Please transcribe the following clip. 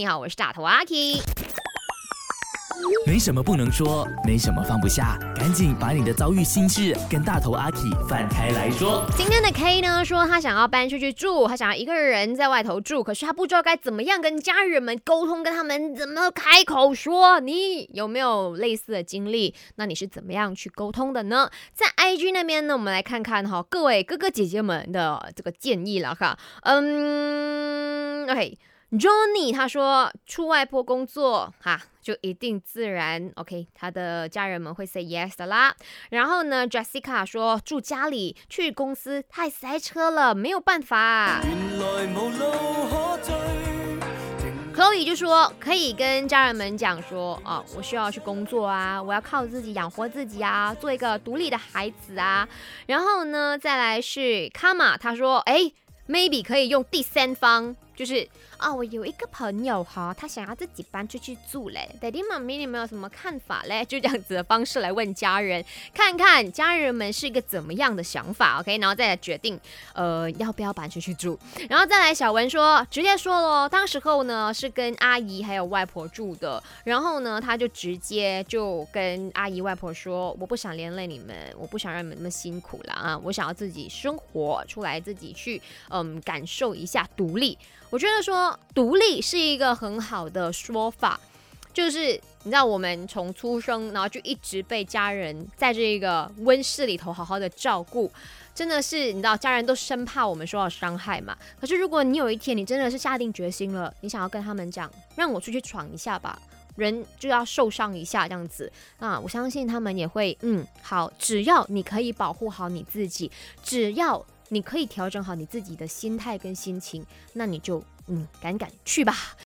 你好，我是大头阿 K。没什么不能说，没什么放不下，赶紧把你的遭遇心事跟大头阿 K 翻开来说。今天的 K 呢说他想要搬出去住，他想要一个人在外头住，可是他不知道该怎么样跟家人们沟通，跟他们怎么开口说。你有没有类似的经历？那你是怎么样去沟通的呢？在 IG 那边呢，我们来看看哈，各位哥哥姐姐们的这个建议了哈。嗯，OK。Johnny 他说出外婆工作哈，就一定自然 OK，他的家人们会 say yes 的啦。然后呢，Jessica 说住家里，去公司太塞车了，没有办法。Chloe 就说可以跟家人们讲说啊，我需要去工作啊，我要靠自己养活自己啊，做一个独立的孩子啊。然后呢，再来是 Kama，他说哎，maybe 可以用第三方。就是啊，我有一个朋友哈，他想要自己搬出去住嘞。Daddy 妈咪，你们有什么看法嘞？就这样子的方式来问家人，看看家人们是一个怎么样的想法，OK，然后再来决定，呃，要不要搬出去住。然后再来，小文说，直接说了，当时候呢是跟阿姨还有外婆住的，然后呢他就直接就跟阿姨外婆说，我不想连累你们，我不想让你们那么辛苦了啊，我想要自己生活出来，自己去嗯感受一下独立。我觉得说独立是一个很好的说法，就是你知道我们从出生，然后就一直被家人在这个温室里头好好的照顾，真的是你知道家人都生怕我们受到伤害嘛。可是如果你有一天你真的是下定决心了，你想要跟他们讲，让我出去闯一下吧，人就要受伤一下这样子，那我相信他们也会嗯好，只要你可以保护好你自己，只要。你可以调整好你自己的心态跟心情，那你就嗯，敢敢去吧。